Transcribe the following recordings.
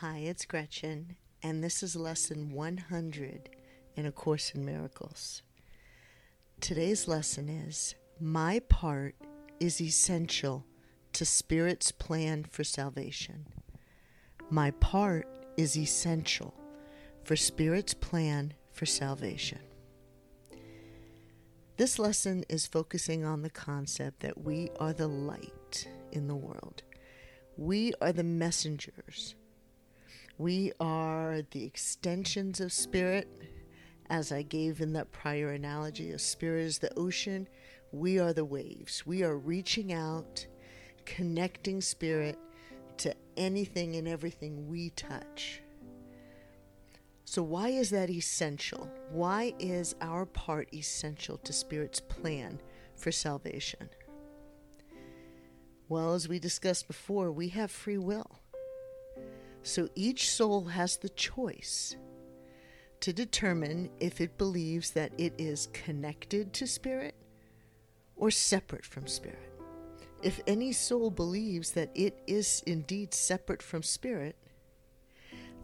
Hi, it's Gretchen, and this is lesson 100 in A Course in Miracles. Today's lesson is My part is essential to Spirit's plan for salvation. My part is essential for Spirit's plan for salvation. This lesson is focusing on the concept that we are the light in the world. We are the messengers. We are the extensions of spirit. As I gave in that prior analogy, a spirit is the ocean. We are the waves. We are reaching out, connecting spirit to anything and everything we touch. So, why is that essential? Why is our part essential to Spirit's plan for salvation? Well, as we discussed before, we have free will. So each soul has the choice to determine if it believes that it is connected to Spirit or separate from Spirit. If any soul believes that it is indeed separate from Spirit,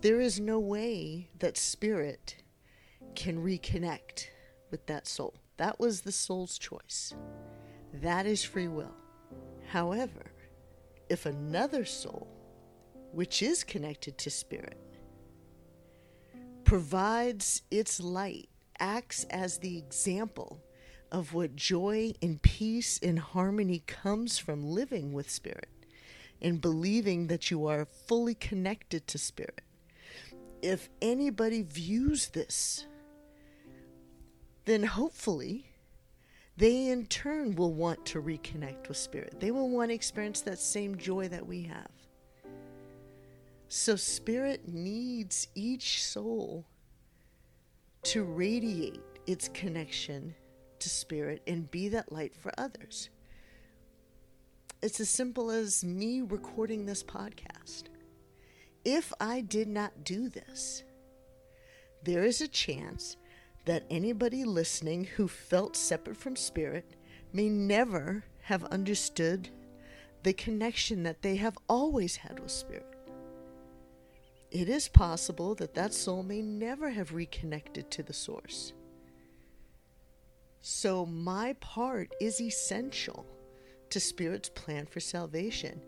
there is no way that spirit can reconnect with that soul. That was the soul's choice. That is free will. However, if another soul, which is connected to spirit, provides its light, acts as the example of what joy and peace and harmony comes from living with spirit and believing that you are fully connected to spirit if anybody views this, then hopefully they in turn will want to reconnect with Spirit. They will want to experience that same joy that we have. So, Spirit needs each soul to radiate its connection to Spirit and be that light for others. It's as simple as me recording this podcast if I did not do this, there is a chance that anybody listening who felt separate from spirit may never have understood the connection that they have always had with spirit. It is possible that that soul may never have reconnected to the source. So, my part is essential to Spirit's plan for salvation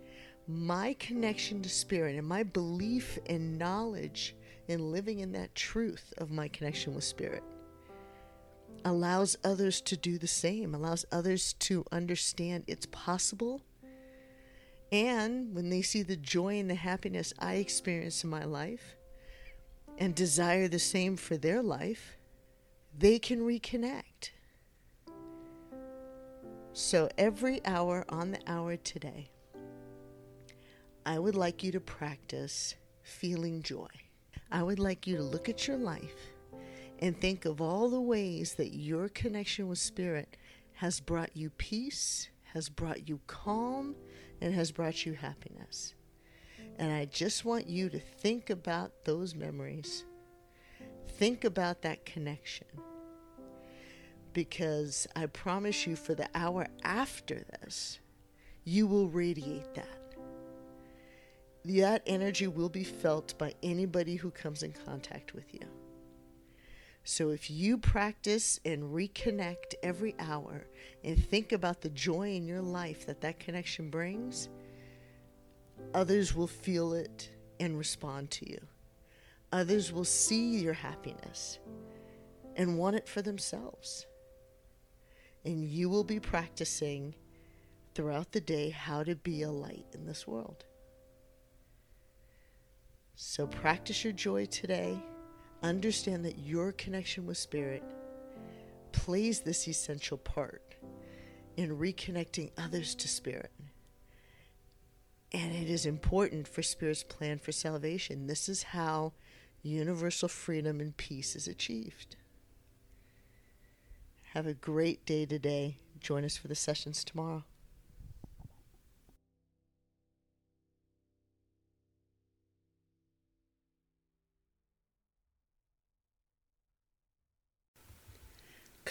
my connection to spirit and my belief and knowledge in living in that truth of my connection with spirit allows others to do the same, allows others to understand it's possible. And when they see the joy and the happiness I experience in my life and desire the same for their life, they can reconnect. So every hour on the hour today, I would like you to practice feeling joy. I would like you to look at your life and think of all the ways that your connection with Spirit has brought you peace, has brought you calm, and has brought you happiness. And I just want you to think about those memories. Think about that connection. Because I promise you, for the hour after this, you will radiate that that energy will be felt by anybody who comes in contact with you. So if you practice and reconnect every hour and think about the joy in your life that that connection brings, others will feel it and respond to you. Others will see your happiness and want it for themselves. And you will be practicing throughout the day how to be a light in this world. So practice your joy today. Understand that your connection with Spirit plays this essential part in reconnecting others to Spirit. And it is important for Spirit's plan for salvation. This is how universal freedom and peace is achieved. Have a great day today. Join us for the sessions tomorrow.